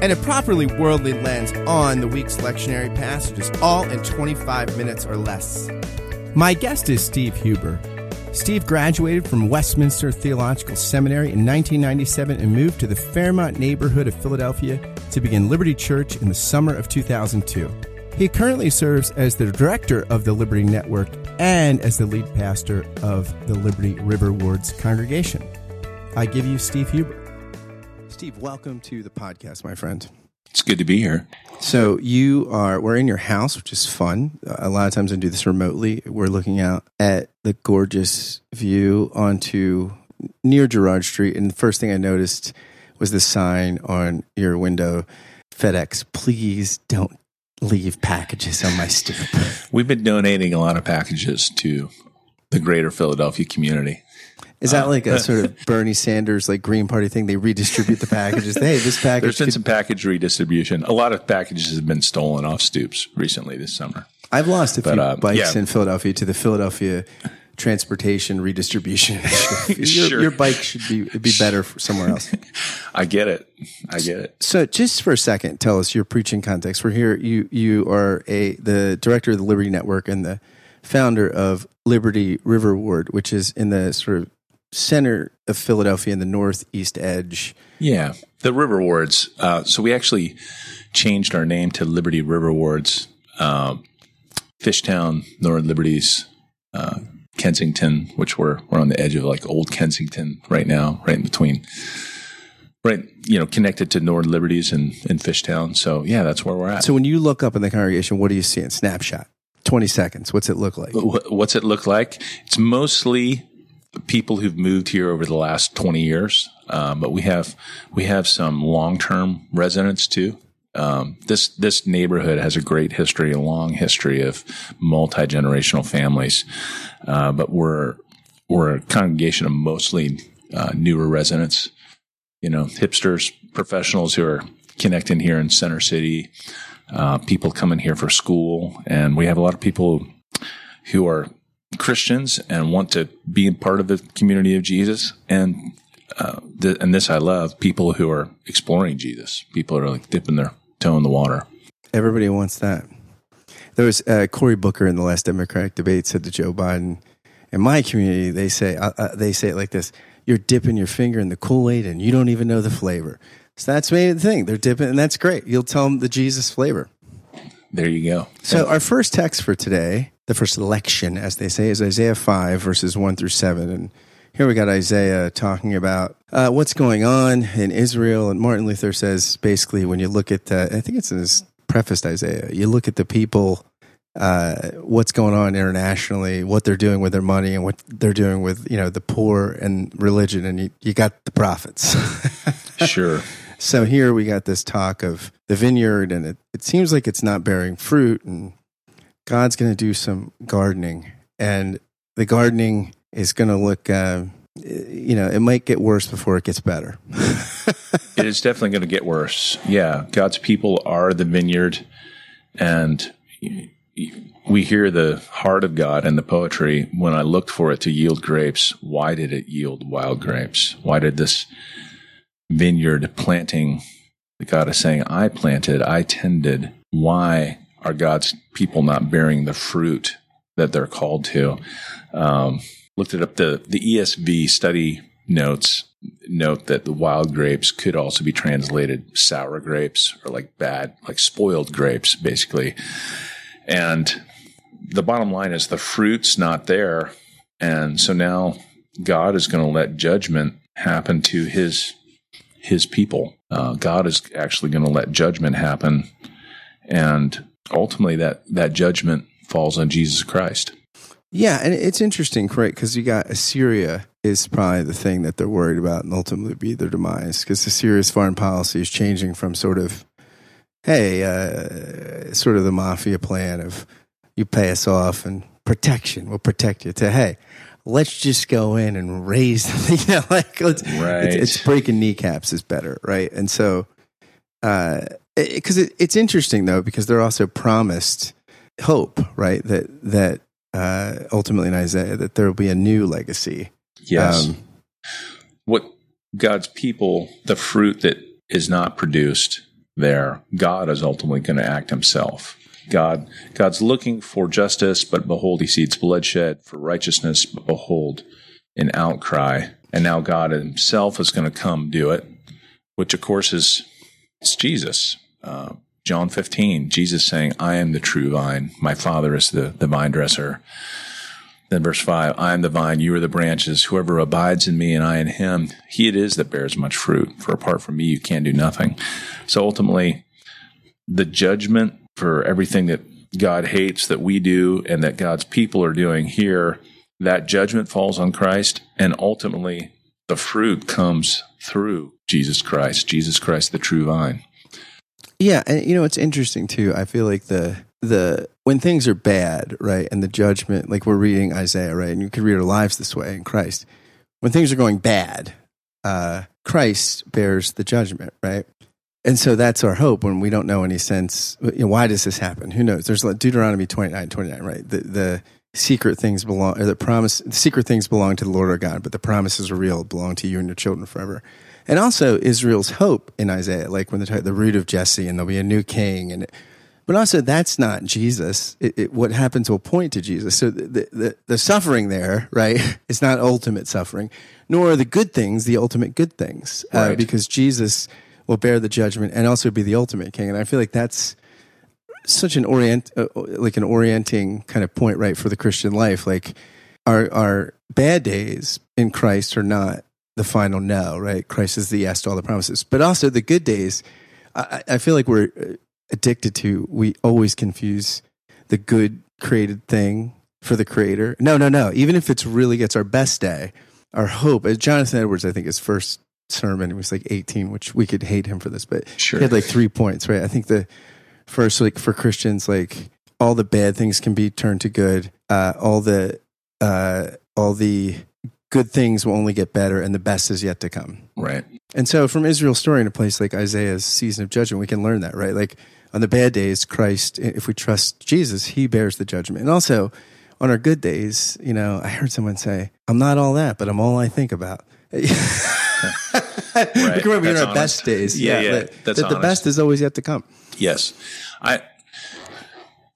and a properly worldly lens on the week's lectionary passages, all in 25 minutes or less. My guest is Steve Huber. Steve graduated from Westminster Theological Seminary in 1997 and moved to the Fairmount neighborhood of Philadelphia to begin Liberty Church in the summer of 2002. He currently serves as the director of the Liberty Network and as the lead pastor of the Liberty River Wards congregation. I give you Steve Huber. Steve, welcome to the podcast, my friend. It's good to be here. So you are we're in your house, which is fun. A lot of times I do this remotely. We're looking out at the gorgeous view onto near Girard Street, and the first thing I noticed was the sign on your window: FedEx, please don't leave packages on my stoop. We've been donating a lot of packages to the greater Philadelphia community. Is that like a sort of Bernie Sanders like Green Party thing? They redistribute the packages. hey, this package. There's been could- some package redistribution. A lot of packages have been stolen off stoops recently this summer. I've lost a few But, uh, bikes yeah. in Philadelphia to the Philadelphia Transportation Redistribution Initiative. your, Sure. your bike should be it'd be better for somewhere else. I get it. I get it. So, just for a second, tell us your preaching context. We're here. You you are a the director of the Liberty Network and the founder of Liberty River Ward, which is in the sort of center of Philadelphia in the northeast edge. Yeah. The River Wards. Uh, so we actually changed our name to Liberty River Wards. Um, Fishtown, Northern Liberties, uh, Kensington, which we're, we're on the edge of like old Kensington right now, right in between. Right, you know, connected to Northern Liberties and, and Fishtown. So yeah, that's where we're at. So, when you look up in the congregation, what do you see in snapshot? Twenty seconds. What's it look like? What's it look like? It's mostly people who've moved here over the last 20 years. Um, but we have, we have some long-term residents too. Um, this, this neighborhood has a great history, a long history of multi-generational families. Uh, but we're, we're a congregation of mostly, uh, newer residents, you know, hipsters, professionals who are connecting here in Center City, uh, people coming here for school. And we have a lot of people who are Christians and want to be a part of the community of Jesus. And uh, th- and this I love people who are exploring Jesus. People are like dipping their toe in the water. Everybody wants that. There was uh, Cory Booker in the last Democratic debate said to Joe Biden, "In my community, they say uh, uh, they say it like this: You're dipping your finger in the Kool Aid, and you don't even know the flavor." So that's made the thing. They're dipping, and that's great. You'll tell them the Jesus flavor. There you go. So our first text for today, the first lection, as they say, is Isaiah five verses one through seven, and here we got Isaiah talking about uh, what's going on in Israel, and Martin Luther says basically when you look at, uh, I think it's in his preface to Isaiah, you look at the people, uh, what's going on internationally, what they're doing with their money, and what they're doing with you know the poor and religion, and you, you got the prophets. sure. So here we got this talk of the vineyard, and it, it seems like it's not bearing fruit, and God's going to do some gardening, and the gardening is going to look, uh, you know, it might get worse before it gets better. it is definitely going to get worse. Yeah, God's people are the vineyard, and we hear the heart of God in the poetry. When I looked for it to yield grapes, why did it yield wild grapes? Why did this vineyard planting God is saying, I planted, I tended? Why are God's people not bearing the fruit that they're called to? Um, looked it up. The the ESV study notes note that the wild grapes could also be translated sour grapes or like bad, like spoiled grapes, basically. And the bottom line is the fruit's not there. And so now God is going to let judgment happen to his his people. Uh, God is actually going to let judgment happen, and ultimately that that judgment falls on Jesus Christ. Yeah, and it's interesting, correct? Because you got Assyria is probably the thing that they're worried about and ultimately be their demise. Because Assyria's foreign policy is changing from sort of hey, uh, sort of the mafia plan of you pay us off and protection, we'll protect you, to hey, let's just go in and raise, you know, like let's, Right. it's, it's breaking kneecaps is better, right? And so, because it, it's interesting though, because they're also promised hope, right? That that uh, ultimately in Isaiah that there will be a new legacy. Yes. Um, what God's people, the fruit that is not produced there, God is ultimately going to act himself. God, God's looking for justice, but behold, he sees bloodshed for righteousness, but behold, an outcry. And now God himself is going to come do it, which of course is it's Jesus. Uh, John 15, Jesus saying, I am the true vine. My father is the, the vine dresser. Then verse 5 I am the vine, you are the branches. Whoever abides in me and I in him, he it is that bears much fruit. For apart from me, you can do nothing. So ultimately, the judgment for everything that God hates that we do and that God's people are doing here, that judgment falls on Christ. And ultimately, the fruit comes through Jesus Christ, Jesus Christ, the true vine. Yeah, and you know it's interesting too. I feel like the the when things are bad, right, and the judgment, like we're reading Isaiah, right, and you could read our lives this way in Christ. When things are going bad, uh, Christ bears the judgment, right? And so that's our hope when we don't know any sense. You know, why does this happen? Who knows? There's like Deuteronomy 29, 29, right? The the secret things belong, or the promise, the secret things belong to the Lord our God, but the promises are real, belong to you and your children forever. And also Israel's hope in Isaiah, like when they're the root of Jesse, and there'll be a new king, and but also that's not Jesus. It, it, what happens will point to Jesus. So the, the the suffering there, right, is not ultimate suffering, nor are the good things the ultimate good things, uh, because Jesus will bear the judgment and also be the ultimate king. And I feel like that's such an orient, uh, like an orienting kind of point, right, for the Christian life. Like our our bad days in Christ are not the final no, right? Christ is the yes to all the promises, but also the good days. I, I feel like we're uh, addicted to. We always confuse the good created thing for the creator. No, no, no. Even if it's really gets our best day, our hope. As Jonathan Edwards, I think his first sermon he was like 18, which we could hate him for this, but Sure. he had like three points, right? I think the first, like for Christians, like all the bad things can be turned to good. Uh, all the uh, all the good things will only get better, and the best is yet to come. Right. And so, from Israel's story in a place like Isaiah's season of judgment, we can learn that, right? Like on the bad days, Christ, if we trust Jesus, he bears the judgment. And also on our good days, you know, I heard someone say, I'm not all that, but I'm all I think about. Right. Remember in That's our best days. Yeah, yeah. that, That's that the honest. best is always yet to come. Yes. I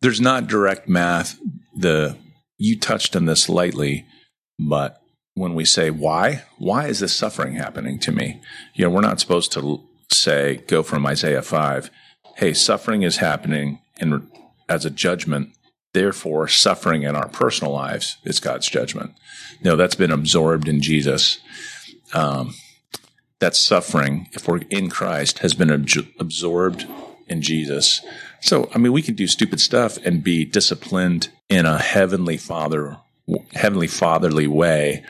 there's not direct math. The you touched on this lightly, but when we say why, why is this suffering happening to me? You know, we're not supposed to say go from Isaiah 5, hey, suffering is happening in as a judgment, therefore suffering in our personal lives is God's judgment. No, that's been absorbed in Jesus. Um, that suffering, if we're in Christ, has been abj- absorbed in Jesus. So, I mean, we can do stupid stuff and be disciplined in a heavenly father, heavenly fatherly way,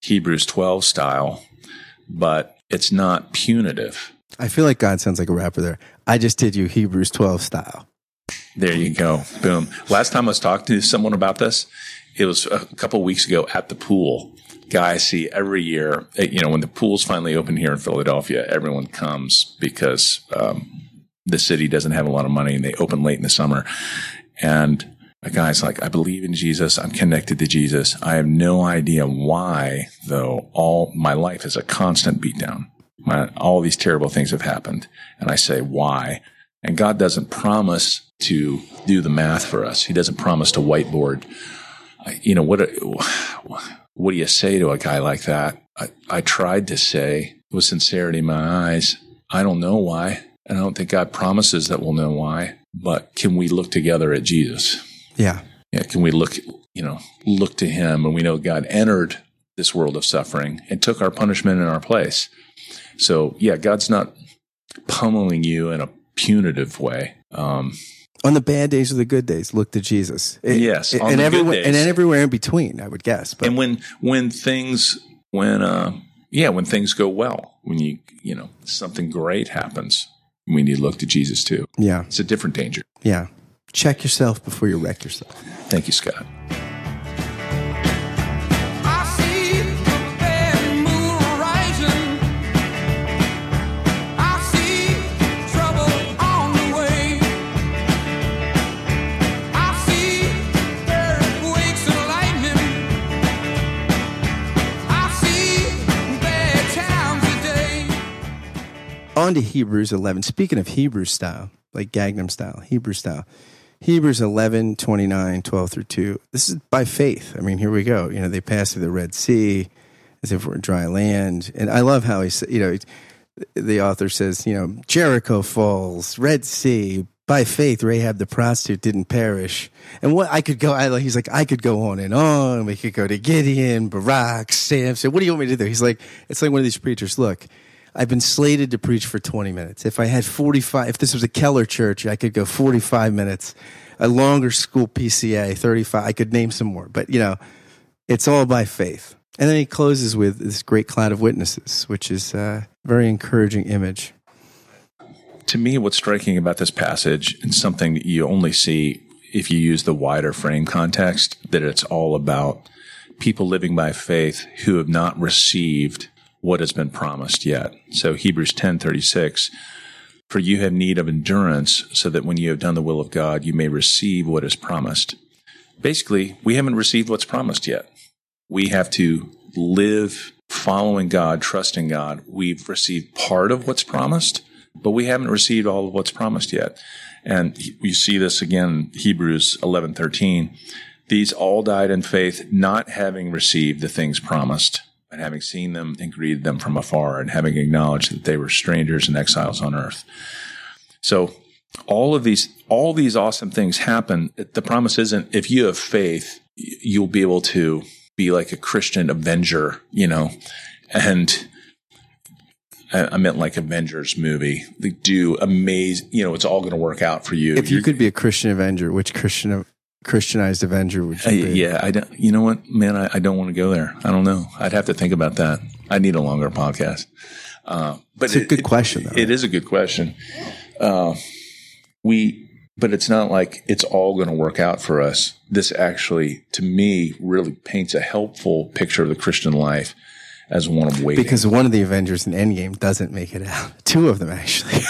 Hebrews 12 style, but it's not punitive. I feel like God sounds like a rapper there. I just did you Hebrews 12 style. There you go. Boom. Last time I was talking to someone about this, it was a couple weeks ago at the pool. Guy I see every year, eh, you know, when the pools finally open here in Philadelphia, everyone comes because um, the city doesn't have a lot of money and they open late in the summer. And a guy's like, I believe in Jesus. I'm connected to Jesus. I have no idea why, though, all my life is a constant beatdown. My, all these terrible things have happened. And I say, why? And God doesn't promise to do the math for us. He doesn't promise to whiteboard. You know, what, what do you say to a guy like that? I, I tried to say with sincerity in my eyes, I don't know why. And I don't think God promises that we'll know why, but can we look together at Jesus? Yeah. Yeah, can we look, you know, look to him and we know God entered this world of suffering and took our punishment in our place. So yeah, God's not pummeling you in a punitive way. Um, On the bad days or the good days, look to Jesus. It- Yes, it- on and the good everywhere days. and everywhere in between, I would guess. But and when when things when uh yeah when things go well when you you know something great happens we need to look to Jesus too. Yeah. It's a different danger. Yeah. Check yourself before you wreck yourself. Thank you, Scott. On to Hebrews 11. Speaking of Hebrew style, like Gangnam style, Hebrew style. Hebrews 11, 29, 12 through 2. This is by faith. I mean, here we go. You know, they passed through the Red Sea as if we're dry land. And I love how he you know, the author says, you know, Jericho falls, Red Sea, by faith, Rahab the prostitute didn't perish. And what I could go, I, he's like, I could go on and on. We could go to Gideon, Barak, Samson. What do you want me to do? He's like, it's like one of these preachers. Look, I've been slated to preach for 20 minutes. If I had 45, if this was a Keller church, I could go 45 minutes. A longer school PCA, 35. I could name some more, but you know, it's all by faith. And then he closes with this great cloud of witnesses, which is a very encouraging image. To me, what's striking about this passage and something that you only see if you use the wider frame context, that it's all about people living by faith who have not received what has been promised yet. So Hebrews 10:36 for you have need of endurance so that when you have done the will of God you may receive what is promised. Basically, we haven't received what's promised yet. We have to live following God, trusting God. We've received part of what's promised, but we haven't received all of what's promised yet. And you see this again in Hebrews 11:13. These all died in faith, not having received the things promised, but having seen them and greeted them from afar, and having acknowledged that they were strangers and exiles on earth. So all of these, all these awesome things happen. The promise isn't if you have faith, you'll be able to be like a Christian avenger, you know, and I meant like Avengers movie. They do amazing, you know, it's all going to work out for you. If you You're- could be a Christian Avenger, which Christian Christianized Avenger would you be? yeah, I don't, you know what, man, I, I don't want to go there. I don't know. I'd have to think about that. I need a longer podcast. Uh, but It's a good question, though. It is a good question. Uh, we, but it's not like it's all going to work out for us. This actually, to me, really paints a helpful picture of the Christian life as one of waiting. Because one of the Avengers in Endgame doesn't make it out. Two of them actually.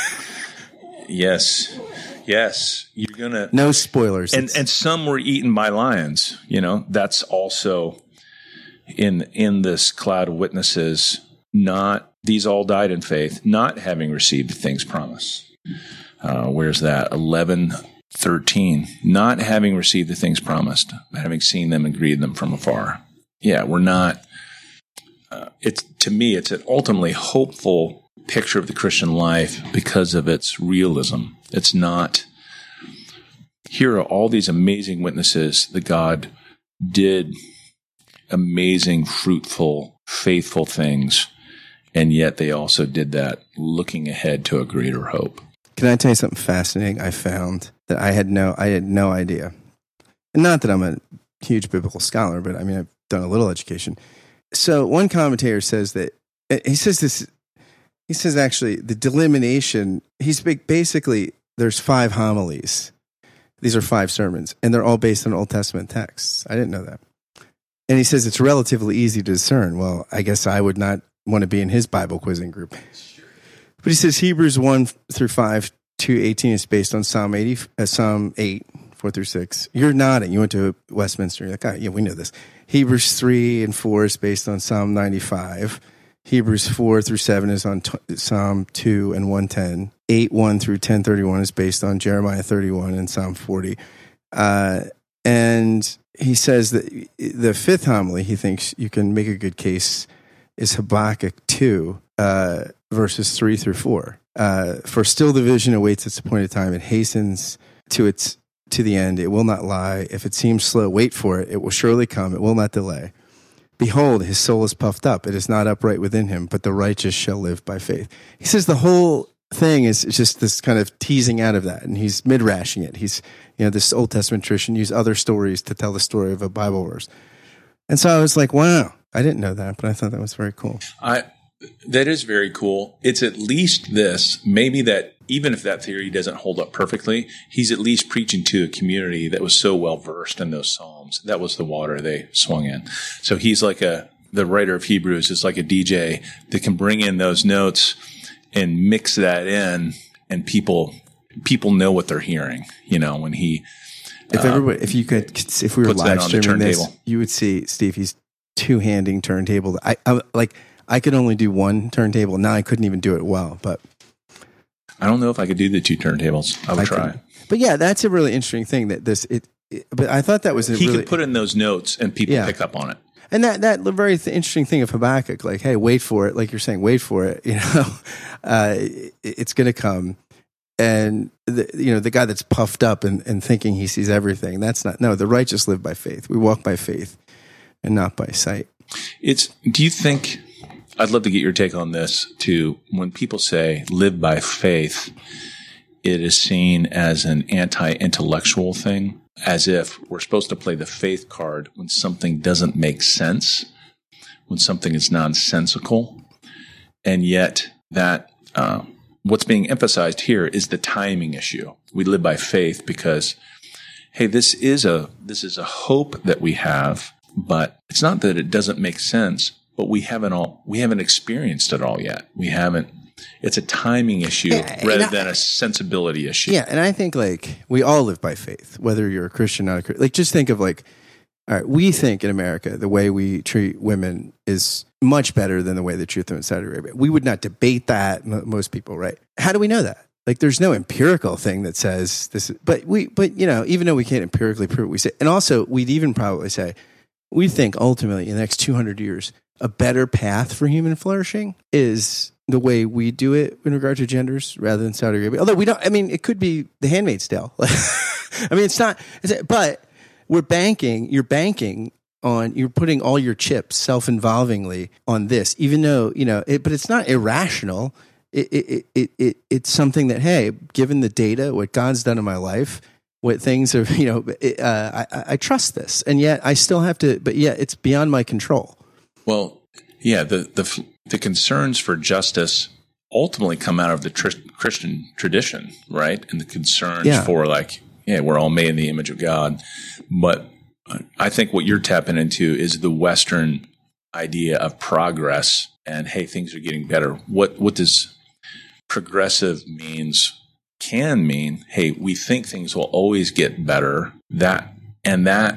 yes, yes, you're gonna no spoilers. and It's- and some were eaten by lions. You know, that's also in in this cloud of witnesses. Not these all died in faith, not having received the things promised. Uh, where's that? Eleven thirteen. Not having received the things promised, but having seen them and greeted them from afar. Yeah, we're not. Uh, it's to me, it's an ultimately hopeful picture of the Christian life because of its realism. It's not here are all these amazing witnesses that God did amazing, fruitful, faithful things. And yet they also did that looking ahead to a greater hope. Can I tell you something fascinating I found that I had no I had no idea. And not that I'm a huge biblical scholar, but I mean I've done a little education. So one commentator says that eh, he says this he says actually the delimitation he's basically there's five homilies. These are five sermons and they're all based on Old Testament texts. I didn't know that. And he says it's relatively easy to discern. Well, I guess I would not want to be in his Bible quizzing group. But he says Hebrews 1 through 5 to 18 is based on Psalm 80, uh, Psalm 8, 4 through 6. You're nodding. You went to Westminster. You're like, oh, yeah, we know this. Hebrews 3 and 4 is based on Psalm 95. Hebrews 4 through 7 is on t- Psalm 2 and 110. 8, 1 through 1031 is based on Jeremiah 31 and Psalm 40. Uh, and he says that the fifth homily, he thinks you can make a good case, is Habakkuk 2, uh, verses 3 through 4. Uh, For still the vision awaits its appointed time. It hastens to its to the end. It will not lie. If it seems slow, wait for it. It will surely come. It will not delay. Behold, his soul is puffed up. It is not upright within him, but the righteous shall live by faith. He says the whole thing is just this kind of teasing out of that, and he's midrashing it. He's, you know, this Old Testament tradition use other stories to tell the story of a Bible verse. And so I was like, wow, I didn't know that, but I thought that was very cool. I That is very cool. It's at least this, maybe that even if that theory doesn't hold up perfectly, he's at least preaching to a community that was so well versed in those Psalms. That was the water they swung in. So he's like a, the writer of Hebrews is like a DJ that can bring in those notes and mix that in and people, people know what they're hearing, you know, when he, If everybody, if you could, if we were Uh, live streaming this, you would see Steve. He's two handing turntable. I, I like. I could only do one turntable. Now I couldn't even do it well, but I don't know if I could do the two turntables. I would I try. But yeah, that's a really interesting thing that this. It, it but I thought that was a He really could put in those notes and people Yeah. pick up on it. And that that very th- interesting thing of Habakkuk, like, hey, wait for it, like you're saying, wait for it. You know, uh, it, it's going to come. And the, you know, the guy that's puffed up and, and thinking he sees everything, that's not. No, the righteous live by faith. We walk by faith and not by sight. It's. Do you think? I'd love to get your take on this too. When people say live by faith, it is seen as an anti-intellectual thing, as if we're supposed to play the faith card when something doesn't make sense, when something is nonsensical, and yet that uh, what's being emphasized here is the timing issue. We live by faith because hey, this is a this is a hope that we have, but it's not that it doesn't make sense, but we haven't all we haven't experienced it all yet. We haven't. It's a timing issue Yeah, rather I- than a sensibility issue. Yeah, and I think like we all live by faith, whether you're a Christian or not a Christian. Like, just think of like, all right, we think in America the way we treat women is much better than the way they treat them in Saudi Arabia. We would not debate that. m- Most people, right? How do we know that? Like, there's no empirical thing that says this. Is, but we, but you know, even though we can't empirically prove it, we say, and also we'd even probably say, we think ultimately in the next 200 years, a better path for human flourishing is the way we do it in regard to genders rather than Saudi Arabia. Although we don't, I mean, it could be the handmaid's tale. I mean, it's not, it's, but we're banking, you're banking on, you're putting all your chips self involvingly on this, even though, you know, it, but it's not irrational. It, it, it, it, it's something that, hey, given the data, what God's done in my life, what things are, you know, it, uh, I, I- trust this. And yet I still have to, but yeah, it's beyond my control. Well, yeah, the the the concerns for justice ultimately come out of the tr- Christian tradition, right? And the concerns Yeah. for like, yeah, we're all made in the image of God, but I think what you're tapping into is the Western idea of progress and hey, things are getting better. What what does progressive means can mean? Hey, we think things will always get better. That and that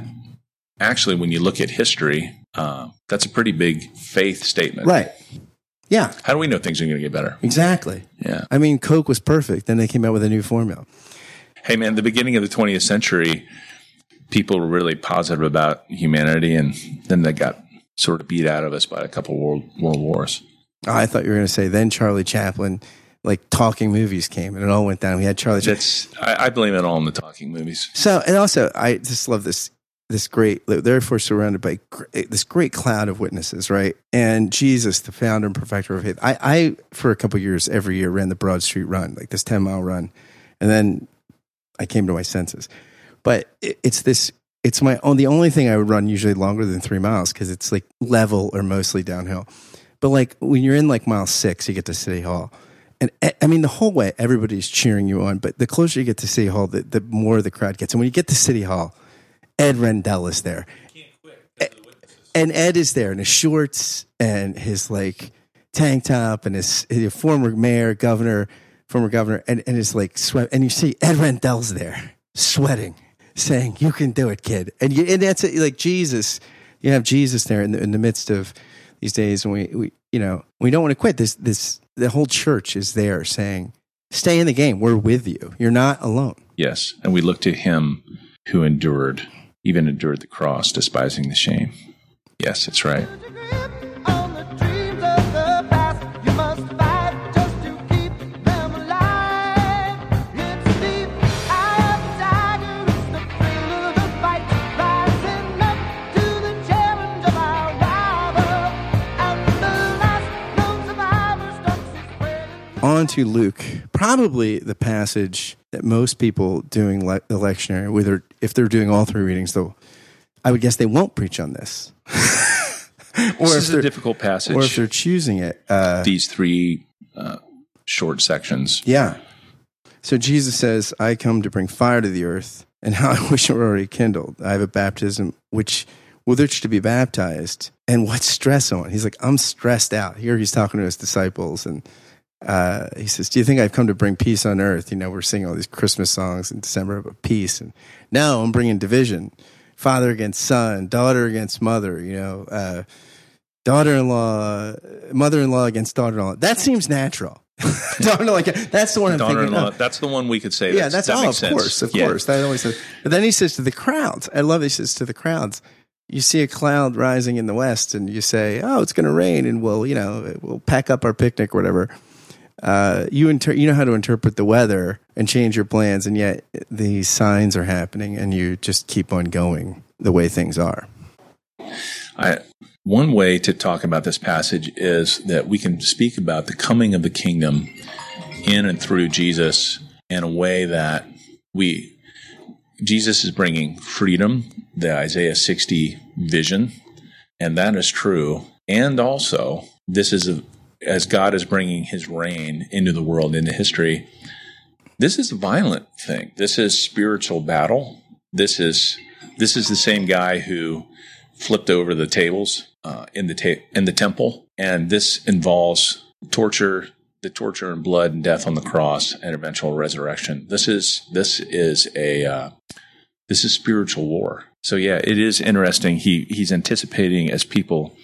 actually, when you look at history, uh, that's a pretty big faith statement. Right. Yeah, How do we know things are going to get better? exactly. Yeah. I mean, Coke was perfect. Then they came out with a new formula. Hey, man, the beginning of the 20th century, people were really positive about humanity, and then they got sort of beat out of us by a couple world world wars. Oh, I thought you were going to say then Charlie Chaplin, like talking movies came and it all went down. We had Charlie Chaplin. That's I, I blame it all on the talking movies. So, and also, I just love this this great. Therefore, surrounded by gr- this great cloud of witnesses, right? And Jesus, the founder and perfecter of faith. I, I for a couple years every year ran the Broad Street Run, like this ten mile run, and then I came to my senses. But it, it's this. It's my own. The only thing I would run usually longer than three miles because it's like level or mostly downhill. But like when you're in like mile six, you get to City Hall. And eh, I mean, the whole way, everybody's cheering you on. But the closer you get to City Hall, the, the more the crowd gets. And when you get to City Hall, Ed Rendell is there. And Ed is there in his shorts and his like tank top and his, his former mayor, governor, former governor, and, and his like sweat. And you see Ed Rendell's there sweating, saying, You can do it, kid. And, you, and that's it, like Jesus. You have Jesus there in the, in the midst of these days, and we, we you know, we don't want to quit. This, this, the whole church is there saying, Stay in the game. We're with you. You're not alone. Yes, and we look to Him who endured, even endured the cross, despising the shame. Yes, it's right. On the dreams of the past, you must fight just to keep them alive. It's deep, eye of the tiger, it's the thrill of the fight, rising up to the challenge of our rival. And the last known survivor stalks his prey. on to Luke, probably the passage that most people doing le- the lectionary, whether if they're doing all three readings, though, I would guess they won't preach on this. or This if is a they're difficult passage. or if they're choosing it. Uh, these three uh, short sections. yeah. So Jesus says, "I come to bring fire to the earth, and how I wish it were already kindled. I have a baptism which with which to be baptized, and what stress on? He's like, I'm stressed out. Here he's talking to his disciples, and uh, he says, "Do you think I've come to bring peace on earth? You know, we're singing all these Christmas songs in December about peace, and now I'm bringing division, father against son, daughter against mother. You know, uh, daughter-in-law, mother-in-law against daughter-in-law. That seems natural. Daughter, like that's the one I'm thinking. Of. That's the one we could say. Yeah, That's, that makes Of sense. course, of Yeah. course. That always says. But then he says to the crowds. I love. He says to the crowds. You see a cloud rising in the west, and you say, "Oh, it's going to rain," and we'll, you know, we'll pack up our picnic or whatever. Uh, you inter- you know how to interpret the weather and change your plans, and yet these signs are happening, and you just keep on going the way things are. I, one way to talk about this passage is that we can speak about the coming of the kingdom in and through Jesus in a way that we, Jesus is bringing freedom, the Isaiah 60 vision, and that is true. And also, this is a, as God is bringing his reign into the world, into history, this is a violent thing. This is spiritual battle. This is, this is the same guy who flipped over the tables uh, in the ta- in the temple, and this involves torture, the torture and blood and death on the cross, and eventual resurrection. This is this is a uh, this is spiritual war. So yeah, it is interesting. He he's anticipating as people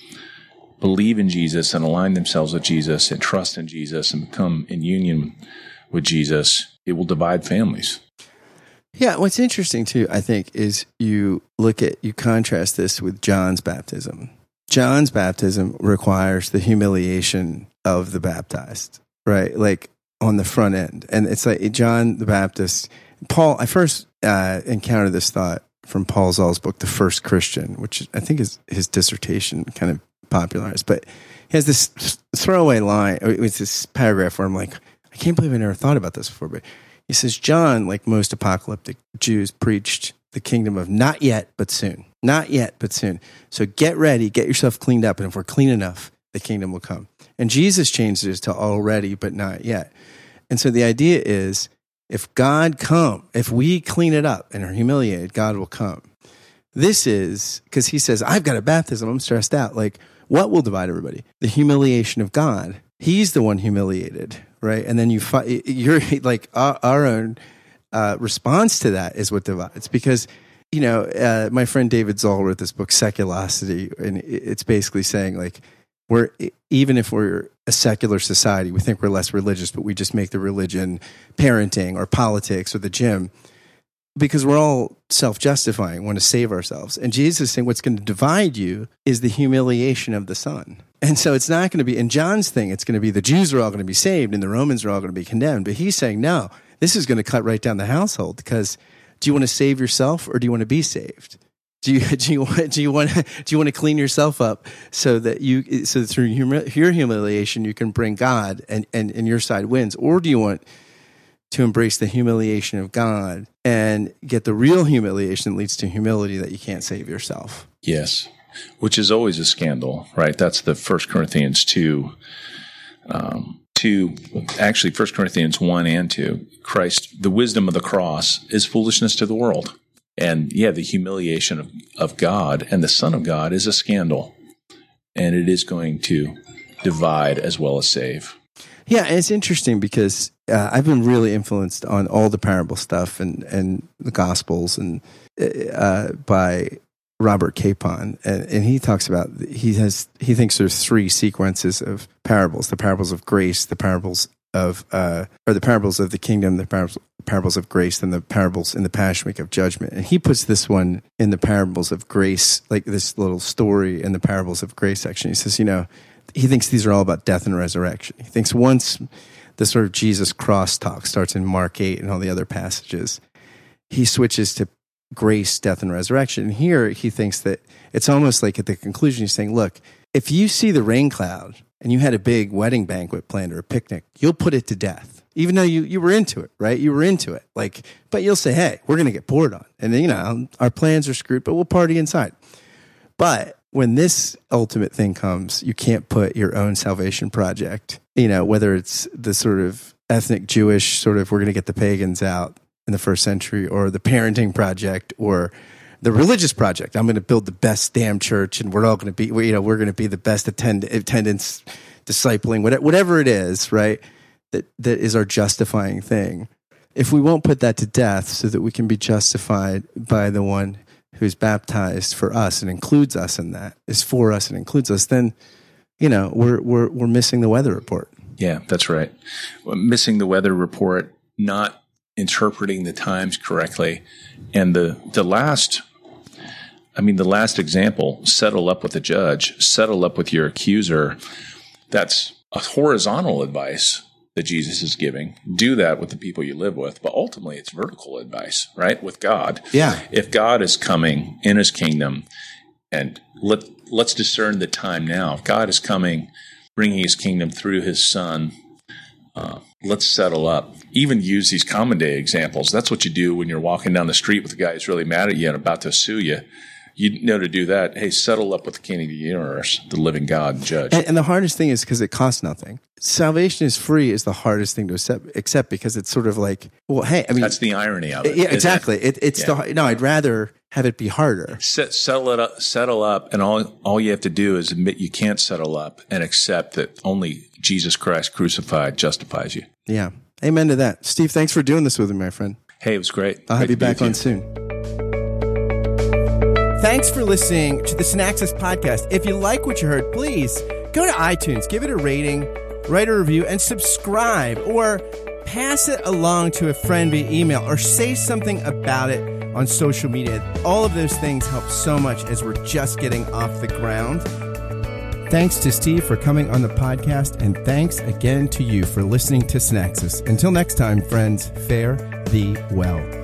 believe in Jesus and align themselves with Jesus and trust in Jesus and become in union with Jesus, it will divide families. Yeah, what's interesting too, I think, is you look at you contrast this with John's baptism. John's baptism requires the humiliation of the baptized, right? Like on the front end, and it's like John the Baptist. Paul, I first uh, encountered this thought from Paul Zahl's book, "The First Christian," which I think is his dissertation kind of popularized. But he has this throwaway line. Uh, it's this paragraph where I'm like, I can't believe I never thought about this before, but he says, John, like most apocalyptic Jews, preached the kingdom of not yet, but soon. Not yet, but soon. So get ready, get yourself cleaned up. And if we're clean enough, the kingdom will come. And Jesus changed it to already, but not yet. And so the idea is if God come, if we clean it up and are humiliated, God will come. This is because he says, I've got a baptism. I'm stressed out. Like, what will divide everybody? The humiliation of God. He's the one humiliated, right? And then you fight, you're like our, our own uh, response to that is what divides because, you know, uh, my friend David Zahl wrote this book, Seculosity, and it's basically saying like, we're even if we're a secular society, we think we're less religious, but we just make the religion parenting or politics or the gym because we're all self justifying, want to save ourselves. And Jesus is saying what's going to divide you is the humiliation of the Son. And so it's not going to be, in John's thing, it's going to be the Jews are all going to be saved and the Romans are all going to be condemned. But he's saying, no, this is going to cut right down the household because do you want to save yourself or do you want to be saved? Do you, do you want do you want do you want to clean yourself up so that you so through your humiliation you can bring God and, and and your side wins or do you want to embrace the humiliation of God and get the real humiliation that leads to humility that you can't save yourself. Yes, which is always a scandal, right? That's the First Corinthians two, um, two, actually First Corinthians one and two. Christ, the wisdom of the cross is foolishness to the world, and yeah, the humiliation of, of God and the Son of God is a scandal, and it is going to divide as well as save. Yeah, it's interesting because uh, I've been really influenced on all the parable stuff and and the Gospels and uh, by Robert Capon, and, and he talks about he has he thinks there's three sequences of parables: the parables of grace, the parables of uh, or the parables of the kingdom, the parables parables of grace, and the parables in the Passion Week of judgment. And he puts this one in the parables of grace, like this little story in the parables of grace section. He says, you know, he thinks these are all about death and resurrection. He thinks once the sort of Jesus cross talk starts in Mark 8 and all the other passages, he switches to grace, death, and resurrection. And here he thinks that it's almost like at the conclusion, he's saying, look, if you see the rain cloud and you had a big wedding banquet planned or a picnic, you'll put it to death. Even though you, you were into it, right? You were into it. Like, but you'll say, hey, we're going to get poured on. And then, you know, our plans are screwed, but we'll party inside. But when this ultimate thing comes, you can't put your own salvation project, you know, whether it's the sort of ethnic Jewish sort of we're going to get the pagans out in the first century or the parenting project or the religious project. I'm going to build the best damn church and we're all going to be, you know, we're going to be the best attend- attendance, discipling, whatever, it is, right? That, that is our justifying thing. If we won't put that to death so that we can be justified by the one who's baptized for us and includes us in that, is for us and includes us, then, you know, we're, we're, we're missing the weather report. Yeah, that's right. Missing the weather report, not interpreting the times correctly, and the the last. I mean, the last example: settle up with the judge, settle up with your accuser. That's a horizontal advice that Jesus is giving. Do that with the people you live with, but ultimately, it's vertical advice, right? With God. Yeah. If God is coming in His kingdom, and let let's discern the time now. If God is coming, bringing His kingdom through His Son, uh, let's settle up. Even use these common day examples. That's what you do when you're walking down the street with a guy who's really mad at you and about to sue you. You know to do that. Hey, settle up with the King of the universe, the living God and Judge. And, and the hardest thing is because it costs nothing. Salvation is free is the hardest thing to accept, accept because it's sort of like, well, hey, I mean, That's the irony of it. yeah, isn't it? exactly. It, it's Yeah. the no. I'd rather have it be harder. Set, settle it up, settle up, and all all you have to do is admit you can't settle up and accept that only Jesus Christ crucified justifies you. Yeah, amen to that. Steve, thanks for doing this with me, my friend. Hey, it was great. I'll have you back on soon. Thanks for listening to the Synaxis podcast. If you like what you heard, please go to iTunes, give it a rating, write a review, and subscribe, or pass it along to a friend via email, or say something about it on social media. All of those things help so much as we're just getting off the ground. Thanks to Steve for coming on the podcast, and thanks again to you for listening to Synaxis. Until next time, friends, fare thee well.